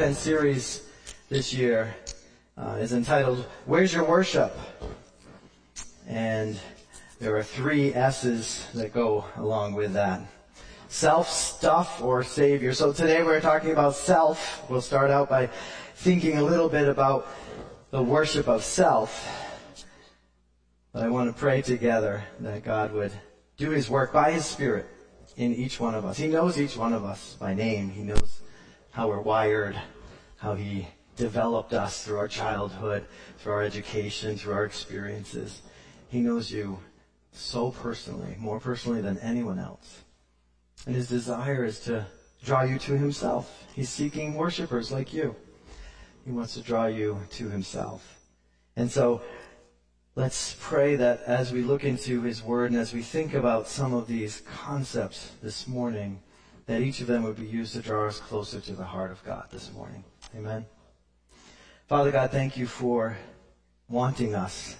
Advent series this year uh, is entitled Where's Your Worship? And there are three S's that go along with that. Self, stuff, or Savior. So today we're talking about self. We'll start out by thinking a little bit about the worship of self. But I want to pray together that God would do His work by His Spirit in each one of us. He knows each one of us by name. He knows how we're wired, how He developed us through our childhood, through our education, through our experiences. He knows you so personally, more personally than anyone else. And His desire is to draw you to Himself. He's seeking worshipers like you. He wants to draw you to Himself. And so, let's pray that as we look into His Word and as we think about some of these concepts this morning, that each of them would be used to draw us closer to the heart of God this morning. Amen. Father God, thank you for wanting us,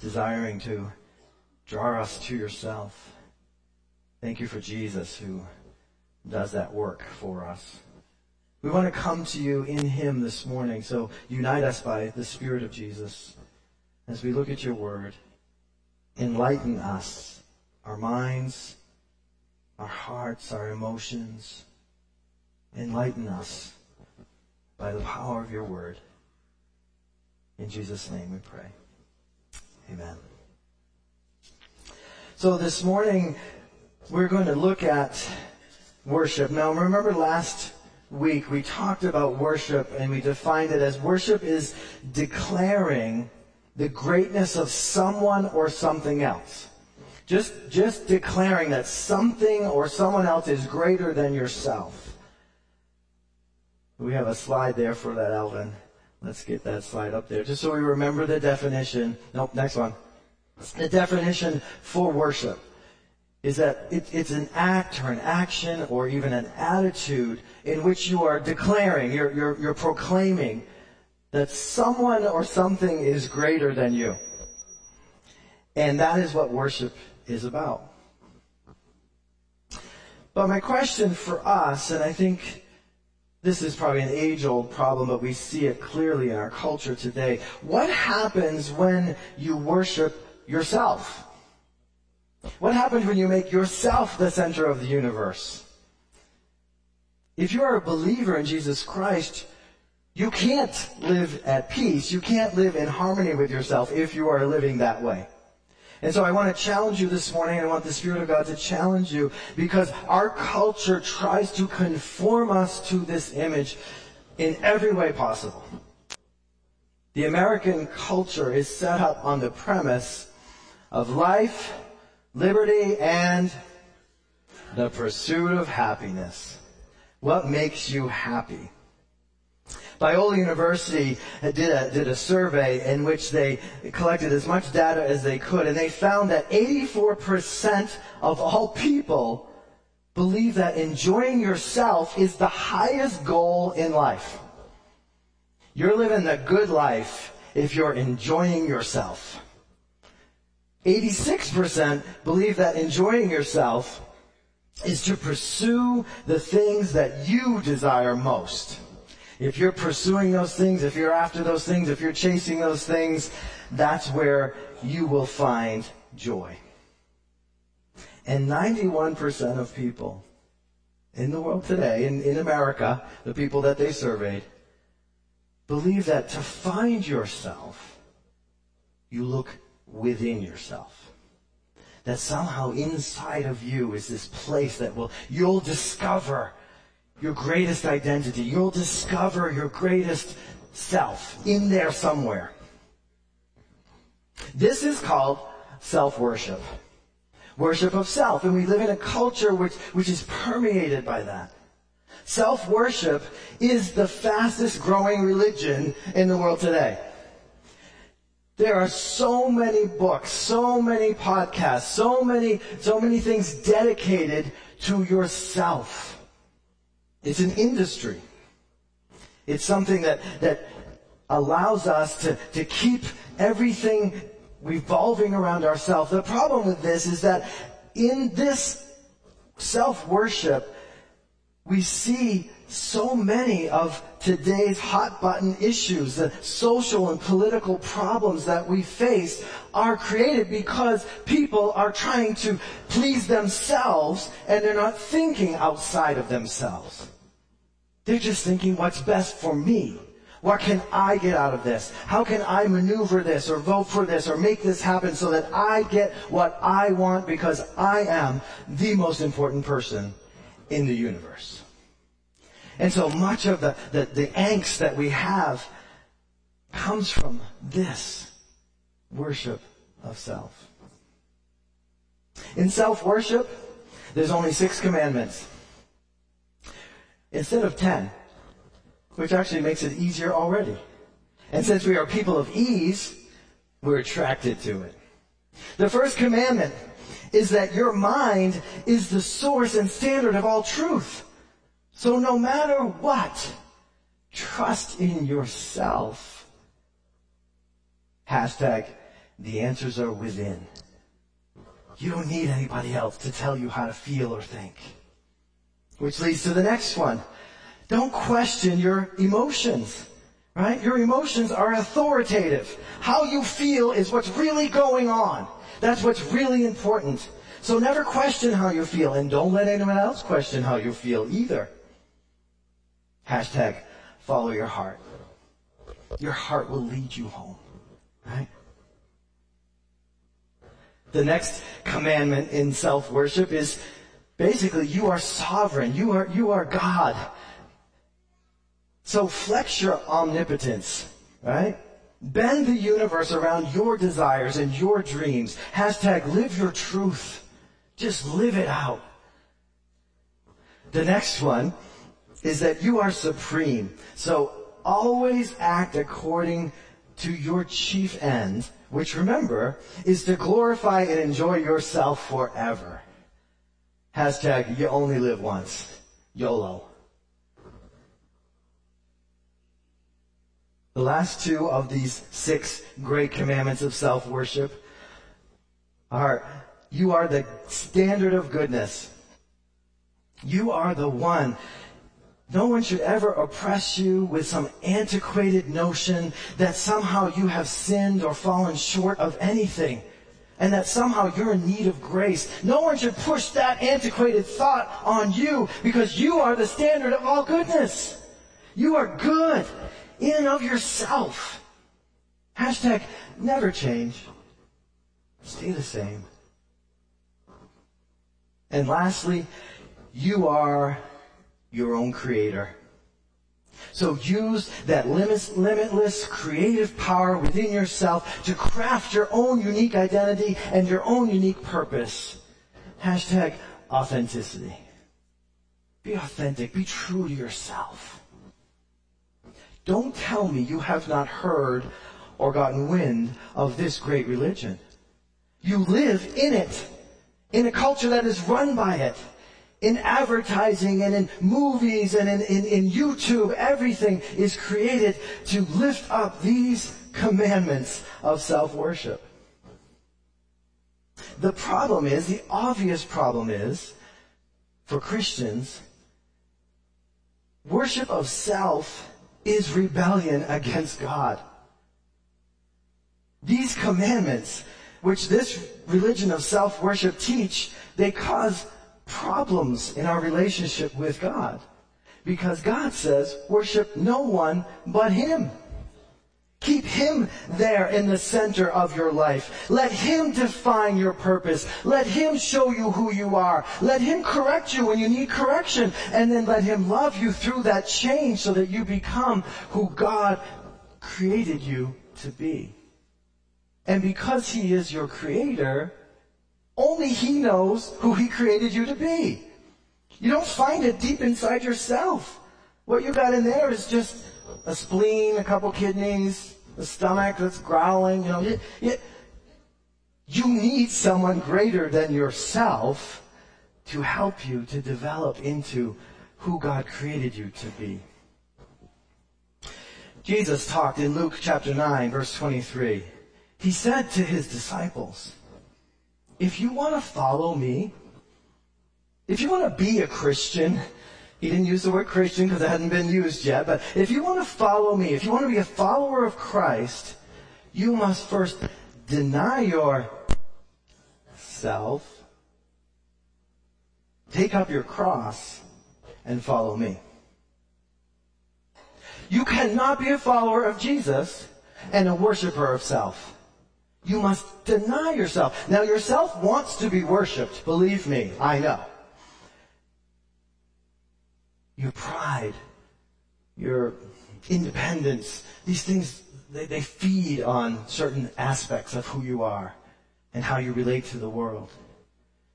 desiring to draw us to yourself. Thank you for Jesus who does that work for us. We want to come to you in Him this morning, so unite us by the Spirit of Jesus as we look at your word. Enlighten us, our minds, our hearts, our emotions. Enlighten us by the power of your word. In Jesus' name we pray. Amen. So this morning, we're going to look at worship. Now remember last week we talked about worship and we defined it as worship is declaring the greatness of someone or something else. Just, just declaring that something or someone else is greater than yourself. We have a slide there for that, Alvin. Let's get that slide up there. Just so we remember the definition. Nope, next one. The definition for worship is that it, it's an act or an action or even an attitude in which you are declaring, you're, you're, you're proclaiming that someone or something is greater than you. And that is what worship is about. But my question for us, and I think this is probably an age old problem, but we see it clearly in our culture today. What happens when you worship yourself? What happens when you make yourself the center of the universe? If you are a believer in Jesus Christ, you can't live at peace. You can't live in harmony with yourself if you are living that way. And so I want to challenge you this morning. I want the Spirit of God to challenge you because our culture tries to conform us to this image in every way possible. The American culture is set up on the premise of life, liberty, and the pursuit of happiness. What makes you happy? Biola University did a, did a survey in which they collected as much data as they could, and they found that 84% of all people believe that enjoying yourself is the highest goal in life. You're living the good life if you're enjoying yourself. 86% believe that enjoying yourself is to pursue the things that you desire most. If you're pursuing those things, if you're after those things, if you're chasing those things, that's where you will find joy. And 91% of people in the world today, in, in America, the people that they surveyed, believe that to find yourself, you look within yourself. That somehow inside of you is this place that will, you'll discover your greatest identity. You'll discover your greatest self in there somewhere. This is called self-worship. Worship of self. And we live in a culture which, which is permeated by that. Self-worship is the fastest growing religion in the world today. There are so many books, so many podcasts, so many, so many things dedicated to yourself. It's an industry. It's something that, that allows us to, to keep everything revolving around ourselves. The problem with this is that in this self-worship, we see so many of today's hot button issues, the social and political problems that we face are created because people are trying to please themselves and they're not thinking outside of themselves. They're just thinking what's best for me. What can I get out of this? How can I maneuver this or vote for this or make this happen so that I get what I want because I am the most important person in the universe? And so much of the, the, the angst that we have comes from this worship of self. In self-worship, there's only six commandments. Instead of ten which actually makes it easier already. And since we are people of ease, we're attracted to it. The first commandment is that your mind is the source and standard of all truth. So no matter what, trust in yourself. Hashtag, the answers are within. You don't need anybody else to tell you how to feel or think. Which leads to the next one. Don't question your emotions. Right? Your emotions are authoritative. How you feel is what's really going on. That's what's really important. So never question how you feel and don't let anyone else question how you feel either. Hashtag follow your heart. Your heart will lead you home. Right? The next commandment in self-worship is basically you are sovereign. You are, you are God. So flex your omnipotence, right? Bend the universe around your desires and your dreams. Hashtag live your truth. Just live it out. The next one is that you are supreme. So always act according to your chief end, which remember is to glorify and enjoy yourself forever. Hashtag you only live once. YOLO. The last two of these six great commandments of self-worship are, you are the standard of goodness. You are the one. No one should ever oppress you with some antiquated notion that somehow you have sinned or fallen short of anything and that somehow you're in need of grace. No one should push that antiquated thought on you because you are the standard of all goodness. You are good in and of yourself. Hashtag never change. Stay the same. And lastly, you are your own creator. So use that limitless creative power within yourself to craft your own unique identity and your own unique purpose. Hashtag authenticity. Be authentic. Be true to yourself. Don't tell me you have not heard or gotten wind of this great religion. You live in it, in a culture that is run by it. In advertising and in movies and in, in, in YouTube, everything is created to lift up these commandments of self-worship. The problem is, the obvious problem is, for Christians, worship of self is rebellion against God. These commandments, which this religion of self-worship teach, they cause problems in our relationship with God. Because God says, worship no one but Him. Keep Him there in the center of your life. Let Him define your purpose. Let Him show you who you are. Let Him correct you when you need correction. And then let Him love you through that change so that you become who God created you to be. And because He is your creator, only He knows who He created you to be. You don't find it deep inside yourself. What you got in there is just a spleen, a couple kidneys, a stomach that's growling, you know. You, you, you need someone greater than yourself to help you to develop into who God created you to be. Jesus talked in Luke chapter 9 verse 23. He said to his disciples, if you want to follow me, if you want to be a Christian, He didn't use the word Christian because it hadn't been used yet, but if you want to follow me, if you want to be a follower of Christ, you must first deny yourself, take up your cross, and follow me. You cannot be a follower of Jesus and a worshiper of self. You must deny yourself. Now yourself wants to be worshiped. Believe me, I know. Your pride, your independence, these things, they, they feed on certain aspects of who you are and how you relate to the world.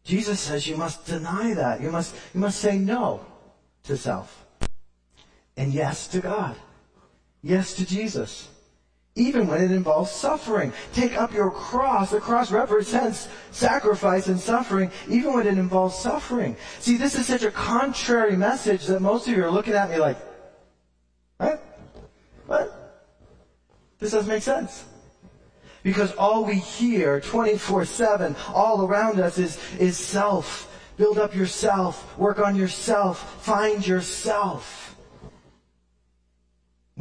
Jesus says you must deny that. You must, you must say no to self. And yes to God. Yes to Jesus even when it involves suffering. Take up your cross. The cross represents sacrifice and suffering, even when it involves suffering. See, this is such a contrary message that most of you are looking at me like, what? What? This doesn't make sense. Because all we hear 24-7 all around us is, is self. Build up yourself. Work on yourself. Find yourself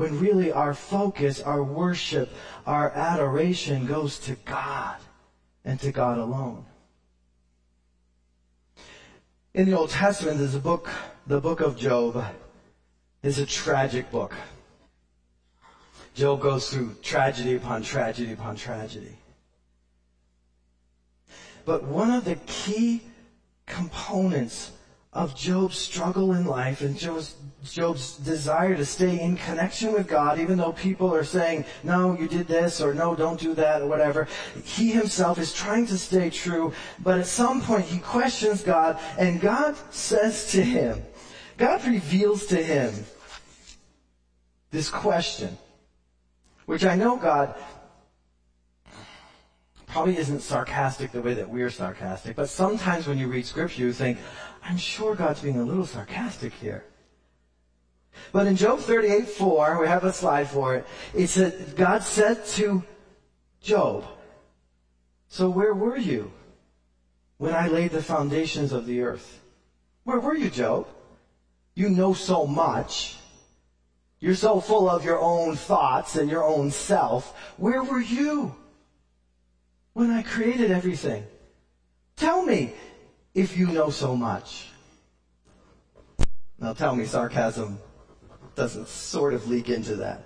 when really our focus, our worship, our adoration goes to God and to God alone. In the Old Testament, there's a book, the book of Job is a tragic book. Job goes through tragedy upon tragedy upon tragedy. But one of the key components of Job's struggle in life and Job's, Job's desire to stay in connection with God, even though people are saying, no, you did this, or no, don't do that, or whatever. He himself is trying to stay true, but at some point he questions God, and God says to him, God reveals to him this question, which I know God probably isn't sarcastic the way that we're sarcastic, but sometimes when you read scripture you think, I'm sure God's being a little sarcastic here. But in Job 38, 4, we have a slide for it, it said, God said to Job, so where were you when I laid the foundations of the earth? Where were you, Job? You know so much. You're so full of your own thoughts and your own self. Where were you when I created everything? Tell me, if you know so much. Now tell me sarcasm doesn't sort of leak into that.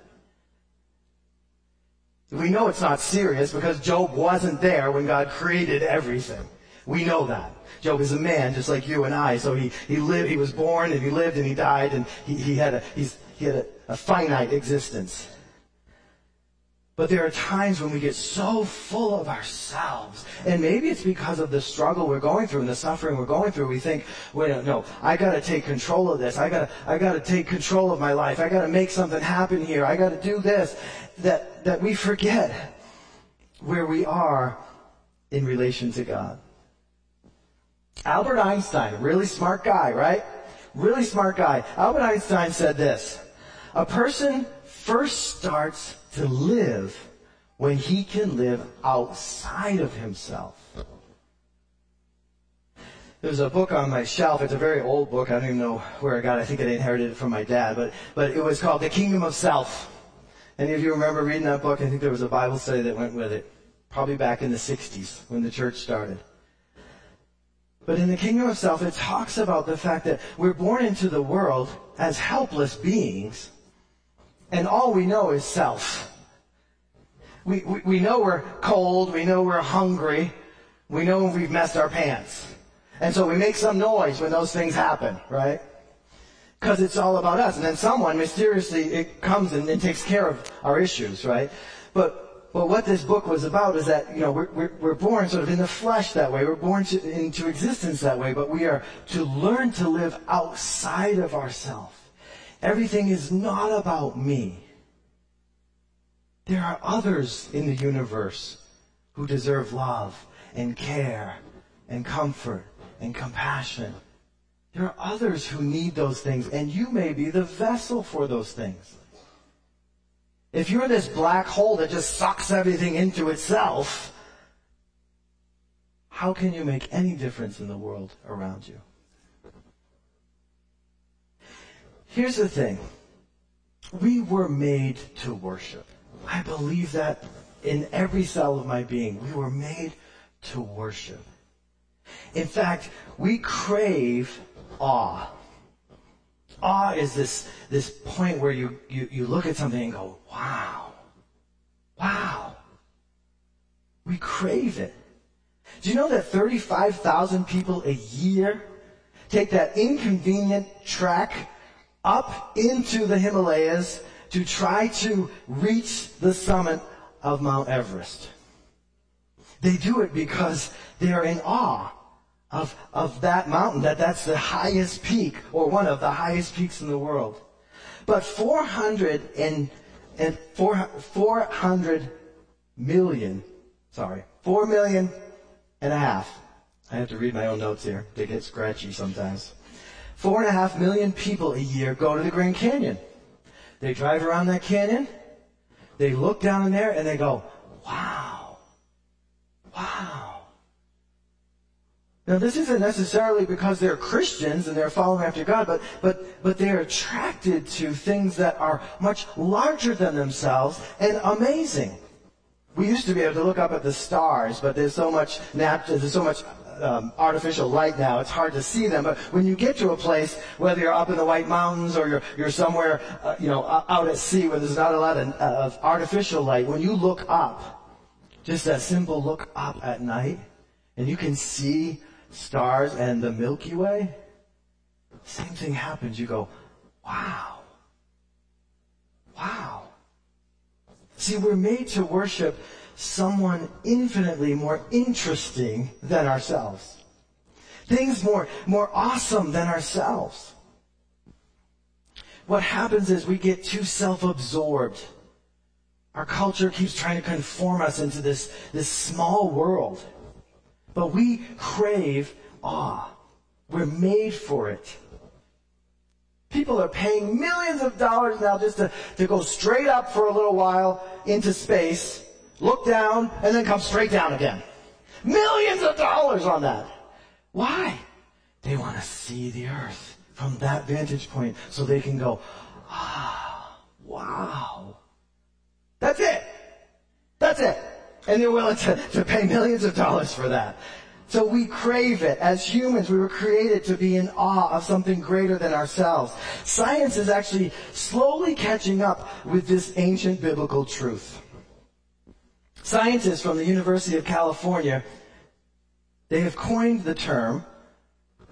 We know it's not serious because Job wasn't there when God created everything. We know that. Job is a man just like you and I, so he, he lived, he was born and he lived and he died and he, he had a, he's, he had a, a finite existence. But there are times when we get so full of ourselves, and maybe it's because of the struggle we're going through and the suffering we're going through. We think, wait, no, I gotta take control of this. I gotta, I gotta take control of my life. I gotta make something happen here. I gotta do this. That, that we forget where we are in relation to God. Albert Einstein, really smart guy, right? Really smart guy. Albert Einstein said this, a person first starts to live when he can live outside of himself. There's a book on my shelf. It's a very old book. I don't even know where I got it. I think I inherited it from my dad, but, but it was called The Kingdom of Self. Any of you remember reading that book? I think there was a Bible study that went with it. Probably back in the 60s when the church started. But in the kingdom of self, it talks about the fact that we're born into the world as helpless beings and all we know is self. We, we, we know we're cold, we know we're hungry, we know we've messed our pants. And so we make some noise when those things happen, right? Because it's all about us. And then someone mysteriously it comes and, and takes care of our issues, right? But, but what this book was about is that, you know, we're, we're, we're born sort of in the flesh that way. We're born to, into existence that way, but we are to learn to live outside of ourselves. Everything is not about me. There are others in the universe who deserve love and care and comfort and compassion. There are others who need those things, and you may be the vessel for those things. If you're this black hole that just sucks everything into itself, how can you make any difference in the world around you? Here's the thing. We were made to worship. I believe that in every cell of my being. We were made to worship. In fact, we crave awe. Awe is this, this point where you, you, you look at something and go, wow. Wow. We crave it. Do you know that 35,000 people a year take that inconvenient trek up into the Himalayas to try to reach the summit of Mount Everest? They do it because they are in awe of, of that mountain, that that's the highest peak, or one of the highest peaks in the world. But 400 and, and 400 million, sorry, 4 million and a half. I have to read my own notes here. They get scratchy sometimes. Four and a half million people a year go to the Grand Canyon. They drive around that canyon, they look down in there, and they go, wow, wow. Now this isn't necessarily because they're Christians and they're following after God, but, but, but they're attracted to things that are much larger than themselves and amazing. We used to be able to look up at the stars, but there's so much nat- there's so much um, artificial light now. It's hard to see them. But when you get to a place, whether you're up in the White Mountains or you're you're somewhere, uh, you know, out at sea where there's not a lot of, of artificial light, when you look up, just that simple look up at night, and you can see stars and the Milky Way. Same thing happens. You go, wow, wow. See, we're made to worship someone infinitely more interesting than ourselves. Things more, more awesome than ourselves. What happens is we get too self-absorbed. Our culture keeps trying to conform us into this, this small world. But we crave awe. We're made for it. People are paying millions of dollars now just to, to go straight up for a little while into space, look down, and then come straight down again. Millions of dollars on that. Why? They want to see the earth from that vantage point so they can go, ah, wow. That's it. That's it. And they're willing to, to pay millions of dollars for that. So we crave it. As humans, we were created to be in awe of something greater than ourselves. Science is actually slowly catching up with this ancient biblical truth. Scientists from the University of California, they have coined the term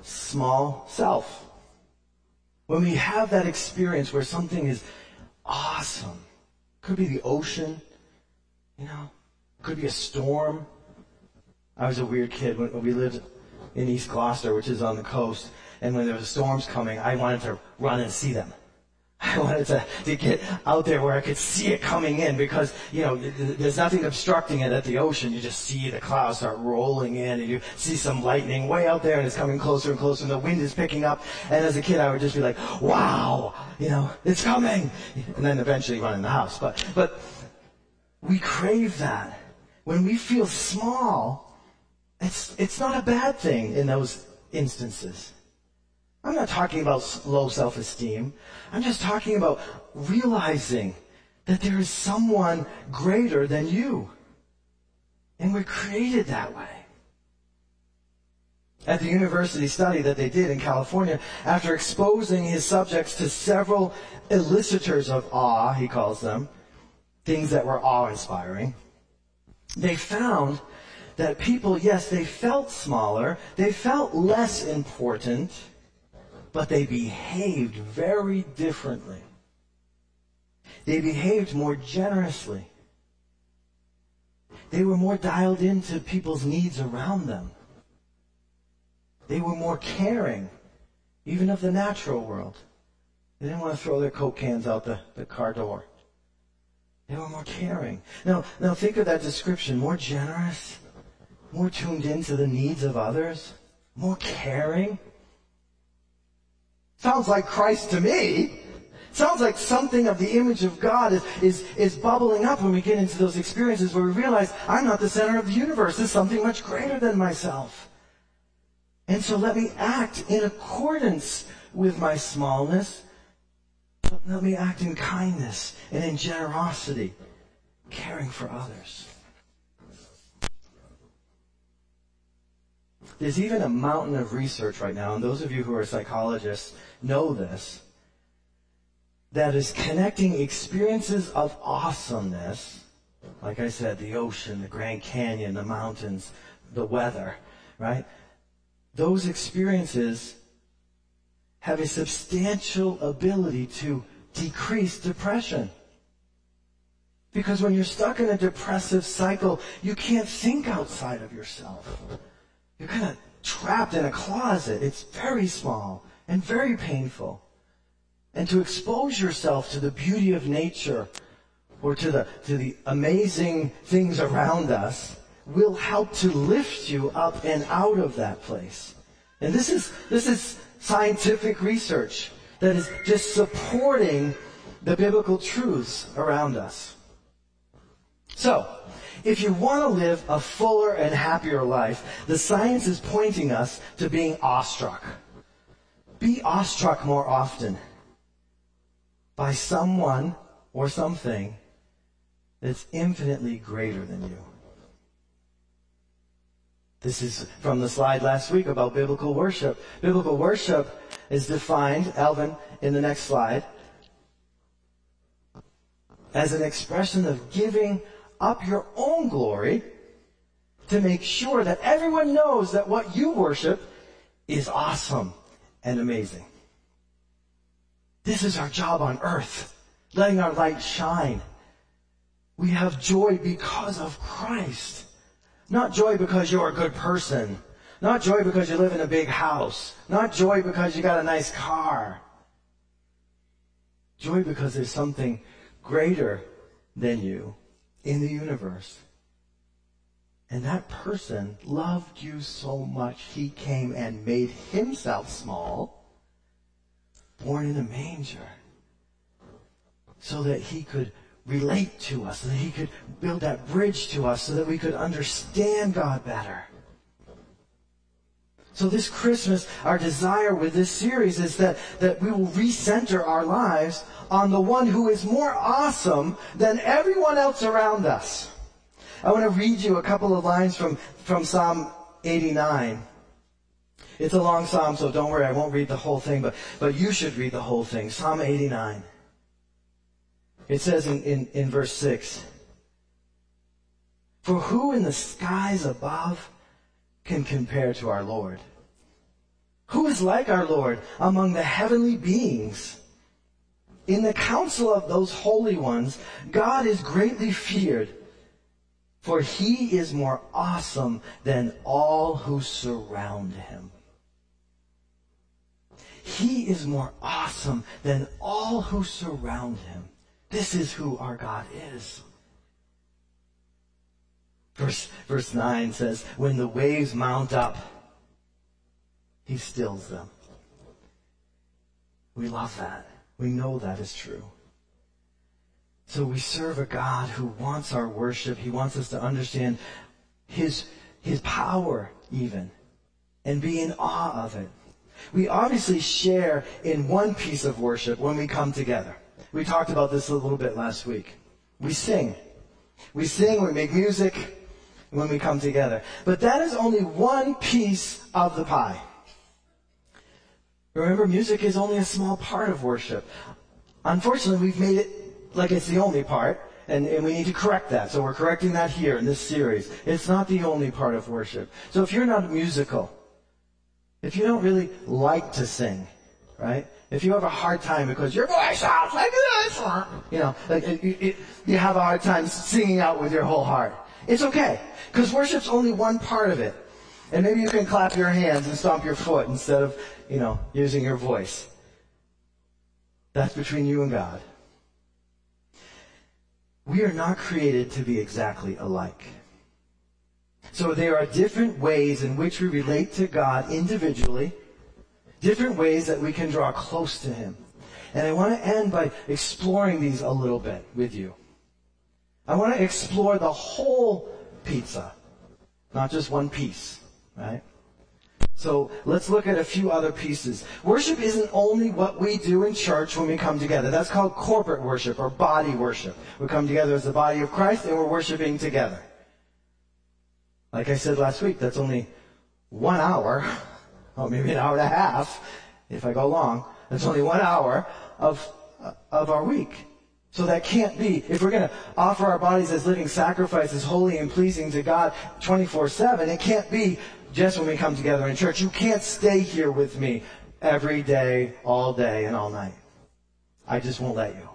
small self. When we have that experience where something is awesome, could be the ocean, you know, could be a storm, I was a weird kid when, we lived in East Gloucester, which is on the coast, and when there was storms coming, I wanted to run and see them. I wanted to, to get out there where I could see it coming in because, you know, there's nothing obstructing it at the ocean. You just see the clouds start rolling in and you see some lightning way out there and it's coming closer and closer and the wind is picking up. And as a kid, I would just be like, wow, you know, it's coming. And then eventually run in the house. But, but we crave that. When we feel small, it's, it's not a bad thing in those instances. I'm not talking about low self-esteem. I'm just talking about realizing that there is someone greater than you. And we're created that way. At the university study that they did in California, after exposing his subjects to several elicitors of awe, he calls them, things that were awe-inspiring, they found that people, yes, they felt smaller, they felt less important, but they behaved very differently. They behaved more generously. They were more dialed into people's needs around them. They were more caring, even of the natural world. They didn't want to throw their Coke cans out the, the car door. They were more caring. Now, now think of that description. More generous, more tuned into the needs of others, more caring. Sounds like Christ to me. Sounds like something of the image of God is, is, is bubbling up when we get into those experiences where we realize I'm not the center of the universe. There's something much greater than myself. And so let me act in accordance with my smallness But let me act in kindness and in generosity, caring for others. There's even a mountain of research right now, and those of you who are psychologists know this, that is connecting experiences of awesomeness, like I said, the ocean, the Grand Canyon, the mountains, the weather, right? Those experiences have a substantial ability to decrease depression. Because when you're stuck in a depressive cycle, you can't think outside of yourself. You're kind of trapped in a closet. It's very small and very painful. And to expose yourself to the beauty of nature or to the, to the amazing things around us will help to lift you up and out of that place. And this is, this is scientific research that is just supporting the biblical truths around us. So, if you want to live a fuller and happier life, the science is pointing us to being awestruck. Be awestruck more often by someone or something that's infinitely greater than you. This is from the slide last week about biblical worship. Biblical worship is defined, Alvin, in the next slide, as an expression of giving up your own glory to make sure that everyone knows that what you worship is awesome and amazing. This is our job on earth, letting our light shine. We have joy because of Christ. Not joy because you're a good person. Not joy because you live in a big house. Not joy because you got a nice car. Joy because there's something greater than you in the universe. And that person loved you so much, he came and made himself small, born in a manger, so that he could relate to us, so that he could build that bridge to us, so that we could understand God better. So this Christmas, our desire with this series is that, that we will recenter our lives on the one who is more awesome than everyone else around us. I want to read you a couple of lines from, from Psalm 89. It's a long psalm, so don't worry, I won't read the whole thing, but, but you should read the whole thing. Psalm 89. It says in, in, in verse 6, For who in the skies above can compare to our Lord? Who is like our Lord among the heavenly beings? In the council of those holy ones, God is greatly feared, for he is more awesome than all who surround him. He is more awesome than all who surround him. This is who our God is. Verse, verse 9 says, When the waves mount up, he stills them. We love that. We know that is true. So we serve a God who wants our worship. He wants us to understand His, His power even and be in awe of it. We obviously share in one piece of worship when we come together. We talked about this a little bit last week. We sing. We sing, we make music when we come together. But that is only one piece of the pie. Remember, music is only a small part of worship. Unfortunately, we've made it like it's the only part, and, and, we need to correct that. So we're correcting that here in this series. It's not the only part of worship. So if you're not musical, if you don't really like to sing, right? If you have a hard time because your voice sounds like this, you know, like it, it, you have a hard time singing out with your whole heart. It's okay. Because worship's only one part of it. And maybe you can clap your hands and stomp your foot instead of, you know, using your voice. That's between you and God. We are not created to be exactly alike. So there are different ways in which we relate to God individually, different ways that we can draw close to Him. And I want to end by exploring these a little bit with you. I want to explore the whole pizza, not just one piece, right? So let's look at a few other pieces. Worship isn't only what we do in church when we come together. That's called corporate worship or body worship. We come together as the body of Christ and we're worshiping together. Like I said last week, that's only one hour, or maybe an hour and a half, if I go long. That's only one hour of, of our week. So that can't be, if we're going to offer our bodies as living sacrifices, holy and pleasing to God 24-7, it can't be just when we come together in church. You can't stay here with me every day, all day, and all night. I just won't let you.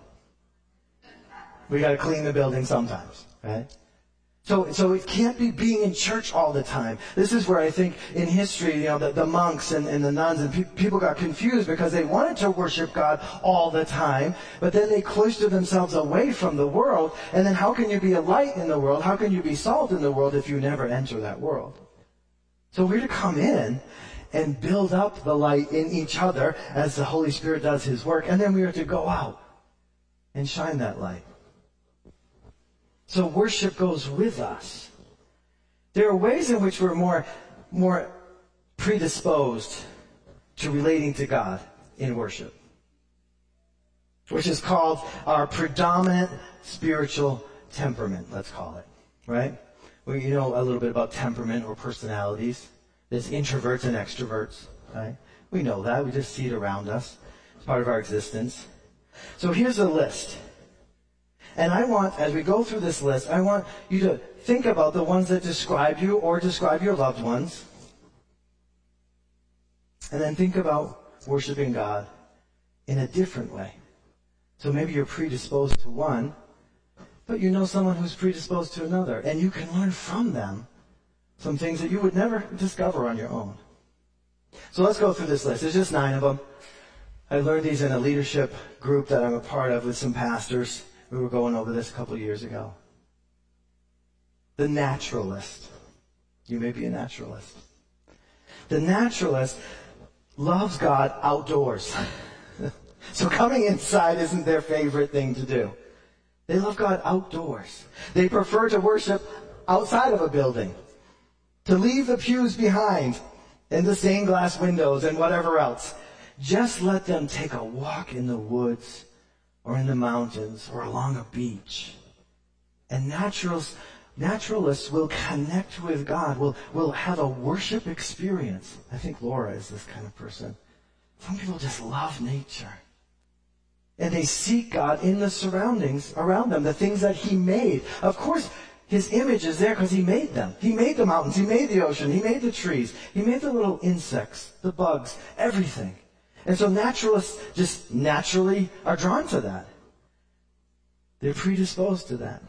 We gotta clean the building sometimes, right? So, so it can't be being in church all the time. This is where I think in history, you know, the, the monks and, and the nuns and pe- people got confused because they wanted to worship God all the time, but then they cloistered themselves away from the world. And then how can you be a light in the world? How can you be salt in the world if you never enter that world? So we're to come in and build up the light in each other as the Holy Spirit does His work, and then we are to go out and shine that light. So worship goes with us. There are ways in which we're more, more predisposed to relating to God in worship, which is called our predominant spiritual temperament, let's call it, right? Well, you know a little bit about temperament or personalities. There's introverts and extroverts, right? We know that. We just see it around us. It's part of our existence. So here's a list. And I want, as we go through this list, I want you to think about the ones that describe you or describe your loved ones. And then think about worshiping God in a different way. So maybe you're predisposed to one, but you know someone who's predisposed to another, and you can learn from them some things that you would never discover on your own. So let's go through this list. There's just nine of them. I learned these in a leadership group that I'm a part of with some pastors. We were going over this a couple years ago. The naturalist. You may be a naturalist. The naturalist loves God outdoors. so coming inside isn't their favorite thing to do. They love God outdoors. They prefer to worship outside of a building. To leave the pews behind and the stained glass windows and whatever else. Just let them take a walk in the woods or in the mountains or along a beach. And naturals, naturalists will connect with God, will, will have a worship experience. I think Laura is this kind of person. Some people just love nature. And they seek God in the surroundings around them, the things that He made. Of course, His image is there because He made them. He made the mountains, He made the ocean, He made the trees, He made the little insects, the bugs, everything. And so naturalists just naturally are drawn to that. They're predisposed to that.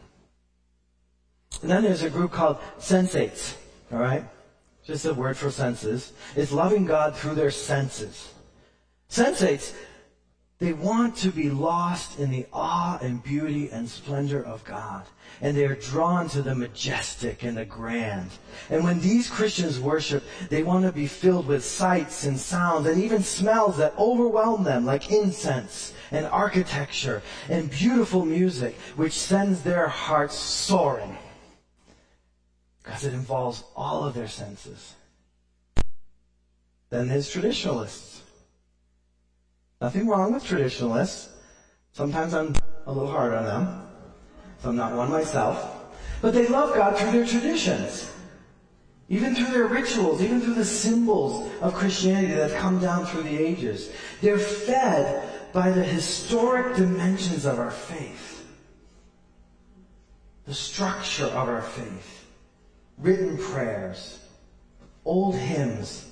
And then there's a group called sensates, alright? Just a word for senses. It's loving God through their senses. Sensates, they want to be lost in the awe and beauty and splendor of God. And they are drawn to the majestic and the grand. And when these Christians worship, they want to be filled with sights and sounds and even smells that overwhelm them, like incense and architecture and beautiful music, which sends their hearts soaring. Because it involves all of their senses. Then there's traditionalists. Nothing wrong with traditionalists. Sometimes I'm a little hard on them. So I'm not one myself. But they love God through their traditions. Even through their rituals, even through the symbols of Christianity that have come down through the ages. They're fed by the historic dimensions of our faith. The structure of our faith. Written prayers. Old hymns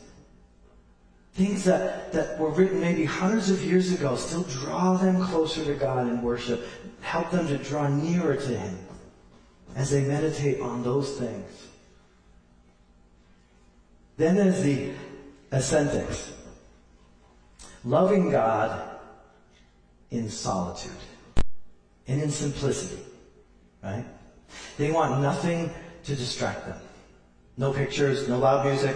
Things that, that were written maybe hundreds of years ago still draw them closer to God in worship, help them to draw nearer to Him as they meditate on those things. Then there's the ascetics. Loving God in solitude and in simplicity. Right? They want nothing to distract them. No pictures, no loud music,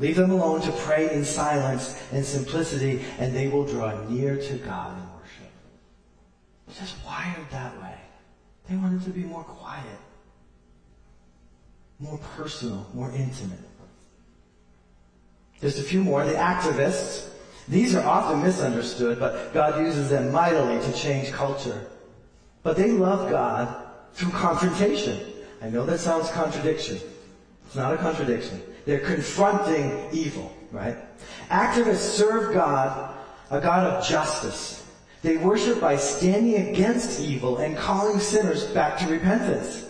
Leave them alone to pray in silence and simplicity, and they will draw near to God in worship. Just wired that way. They wanted to be more quiet, more personal, more intimate. Just a few more. The activists. These are often misunderstood, but God uses them mightily to change culture. But they love God through confrontation. I know that sounds contradiction. It's not a contradiction. They're confronting evil, right? Activists serve God, a God of justice. They worship by standing against evil and calling sinners back to repentance.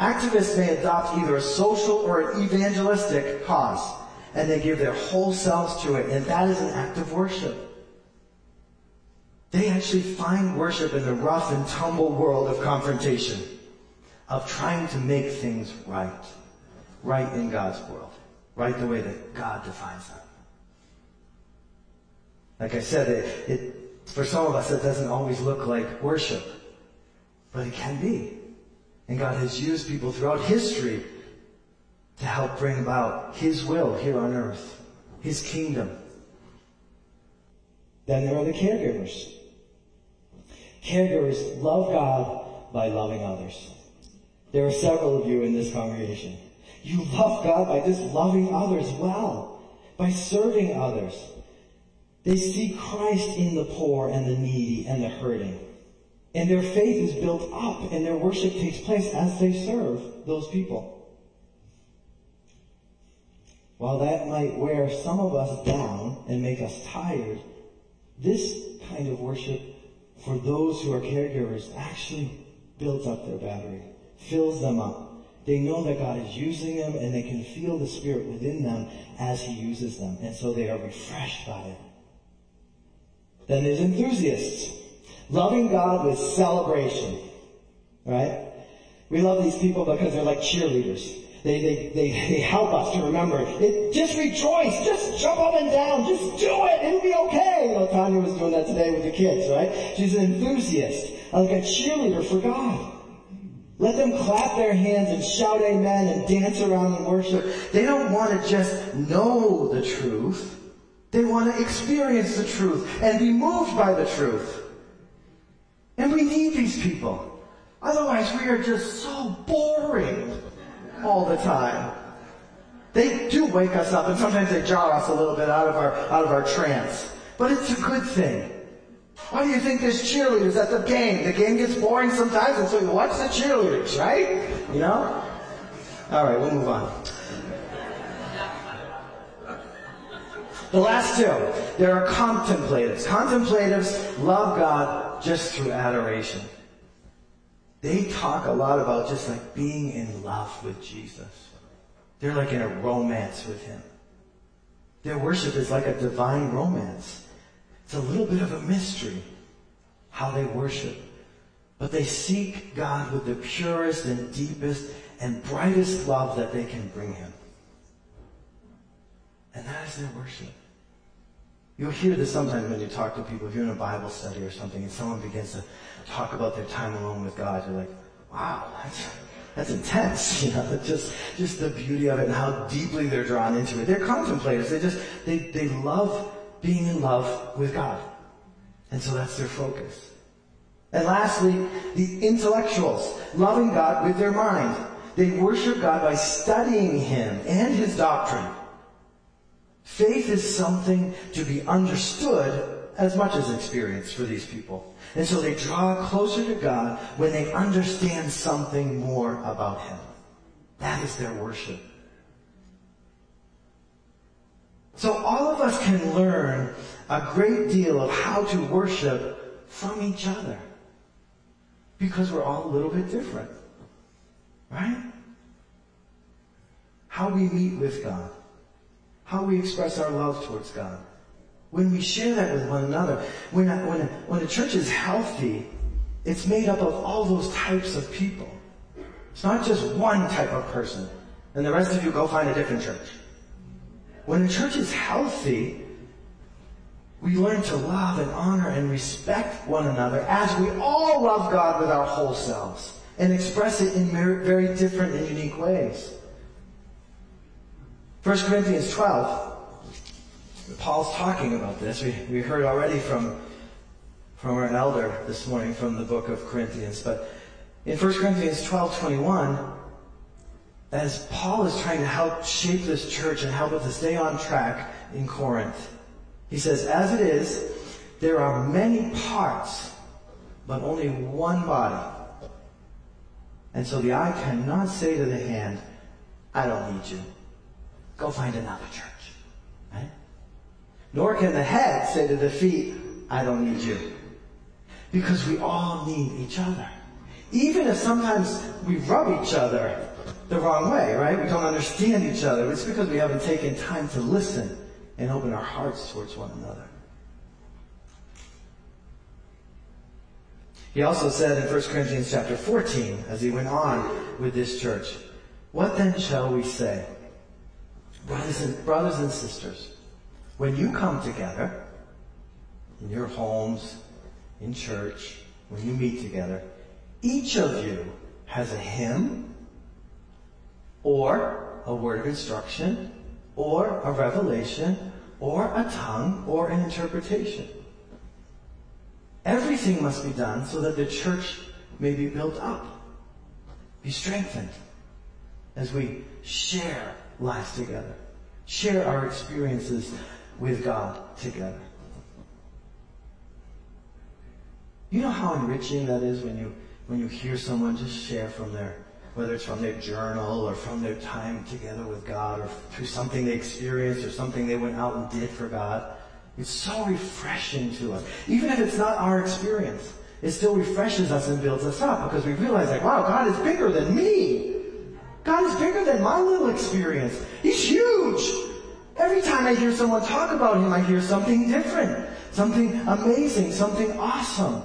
Activists may adopt either a social or an evangelistic cause, and they give their whole selves to it, and that is an act of worship. They actually find worship in the rough and tumble world of confrontation, of trying to make things right, right in God's world, right the way that God defines them. Like I said, it, it, for some of us, it doesn't always look like worship, but it can be. And God has used people throughout history to help bring about His will here on earth, His kingdom. Then there are the caregivers. Caregivers love God by loving others. There are several of you in this congregation. You love God by just loving others well, by serving others. They see Christ in the poor and the needy and the hurting. And their faith is built up and their worship takes place as they serve those people. While that might wear some of us down and make us tired, this kind of worship for those who are caregivers actually builds up their battery, fills them up. They know that God is using them and they can feel the Spirit within them as He uses them. And so they are refreshed by it. Then there's enthusiasts. Loving God with celebration. Right? We love these people because they're like cheerleaders. They, they, they, they help us to remember. It, just rejoice. Just jump up and down. Just do it. It'll be okay. You know, Tanya was doing that today with the kids, right? She's an enthusiast. Like a cheerleader for God. Let them clap their hands and shout amen and dance around and worship. They don't want to just know the truth. They want to experience the truth and be moved by the truth. And we need these people. Otherwise we are just so boring all the time. They do wake us up and sometimes they jar us a little bit out of our, out of our trance. But it's a good thing. Why do you think there's cheerleaders at the game? The game gets boring sometimes and so you watch the cheerleaders, right? You know? Alright, we'll move on. The last two, there are contemplatives. Contemplatives love God just through adoration. They talk a lot about just like being in love with Jesus. They're like in a romance with Him. Their worship is like a divine romance. It's a little bit of a mystery how they worship. But they seek God with the purest and deepest and brightest love that they can bring Him. And that is their worship. You'll hear this sometimes when you talk to people. If you're in a Bible study or something and someone begins to talk about their time alone with God, you're like, wow, that's, that's intense. You know, just, just the beauty of it and how deeply they're drawn into it. They're contemplators. They just, they, they love being in love with God. And so that's their focus. And lastly, the intellectuals, loving God with their mind. They worship God by studying Him and His doctrine. Faith is something to be understood as much as experienced for these people. And so they draw closer to God when they understand something more about Him. That is their worship. So all of us can learn a great deal of how to worship from each other. Because we're all a little bit different. Right? How we meet with God. How we express our love towards God. When we share that with one another, when a, when, a, when a church is healthy, it's made up of all those types of people. It's not just one type of person. And the rest of you go find a different church. When a church is healthy, we learn to love and honor and respect one another as we all love God with our whole selves and express it in very different and unique ways. 1 Corinthians 12, Paul's talking about this. We, we heard already from, from our elder this morning from the book of Corinthians. But in 1 Corinthians 12, 21, as Paul is trying to help shape this church and help it to stay on track, in Corinth. He says, as it is, there are many parts, but only one body. And so the eye cannot say to the hand, I don't need you. Go find another church. Right? Nor can the head say to the feet, I don't need you. Because we all need each other. Even if sometimes we rub each other the wrong way, right? We don't understand each other. It's because we haven't taken time to listen and open our hearts towards one another. He also said in 1 Corinthians chapter 14, as he went on with this church, what then shall we say? Brothers and, brothers and sisters, when you come together, in your homes, in church, when you meet together, each of you has a hymn, or a word of instruction, or a revelation, or a tongue, or an interpretation. Everything must be done so that the church may be built up, be strengthened as we share lives together, share our experiences with God together. You know how enriching that is when you when you hear someone just share from their whether it's from their journal or from their time together with God or through something they experienced or something they went out and did for God. It's so refreshing to us. Even if it's not our experience, it still refreshes us and builds us up because we realize like, wow, God is bigger than me. God is bigger than my little experience. He's huge. Every time I hear someone talk about Him, I hear something different, something amazing, something awesome.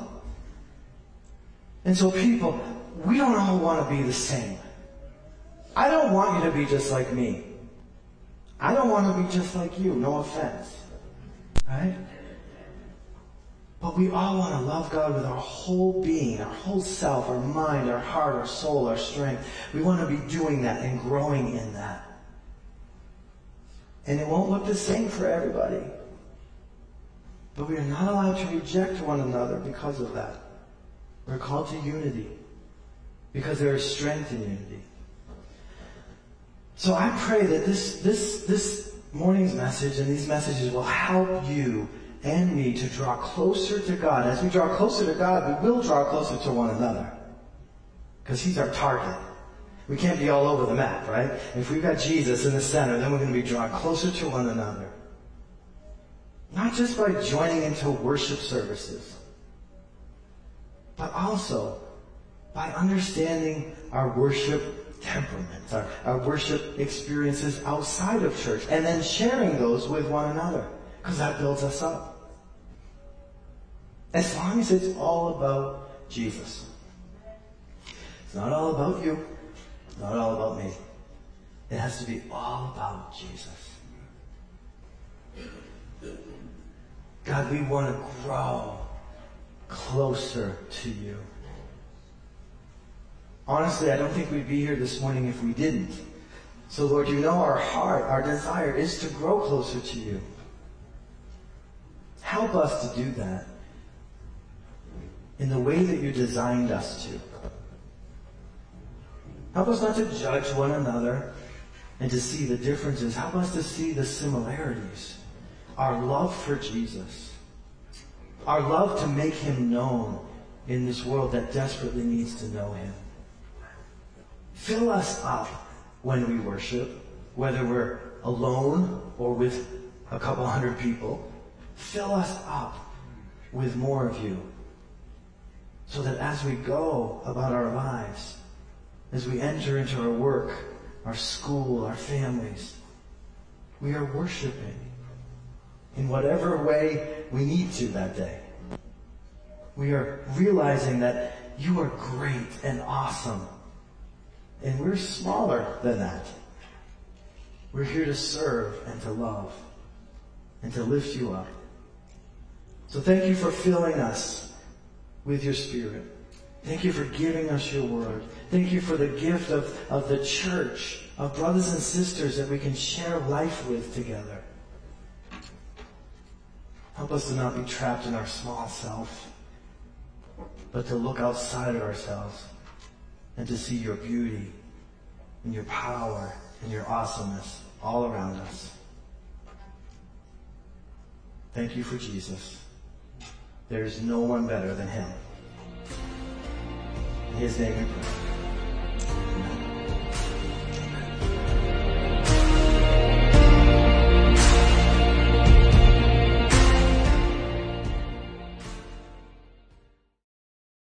And so people, we don't all want to be the same. I don't want you to be just like me. I don't want to be just like you, no offense. Right? But we all want to love God with our whole being, our whole self, our mind, our heart, our soul, our strength. We want to be doing that and growing in that. And it won't look the same for everybody. But we are not allowed to reject one another because of that. We're called to unity because there is strength in unity. So I pray that this, this, this morning's message and these messages will help you and me to draw closer to God. As we draw closer to God, we will draw closer to one another. Because He's our target. We can't be all over the map, right? If we've got Jesus in the center, then we're going to be drawn closer to one another. Not just by joining into worship services, but also by understanding our worship temperaments, our, our worship experiences outside of church, and then sharing those with one another, because that builds us up. As long as it's all about Jesus. It's not all about you. It's Not all about me. It has to be all about Jesus. God, we want to grow closer to you. Honestly, I don't think we'd be here this morning if we didn't. So Lord, you know our heart, our desire is to grow closer to you. Help us to do that in the way that you designed us to. Help us not to judge one another and to see the differences. Help us to see the similarities. Our love for Jesus. Our love to make him known in this world that desperately needs to know him. Fill us up when we worship, whether we're alone or with a couple hundred people. Fill us up with more of you so that as we go about our lives, as we enter into our work, our school, our families, we are worshiping in whatever way we need to that day. We are realizing that you are great and awesome. And we're smaller than that. We're here to serve and to love and to lift you up. So thank you for filling us with your spirit. Thank you for giving us your word. Thank you for the gift of, of the church, of brothers and sisters that we can share life with together. Help us to not be trapped in our small self, but to look outside of ourselves and to see your beauty and your power and your awesomeness all around us. Thank you for Jesus. There is no one better than him. In his name we pray. Amen.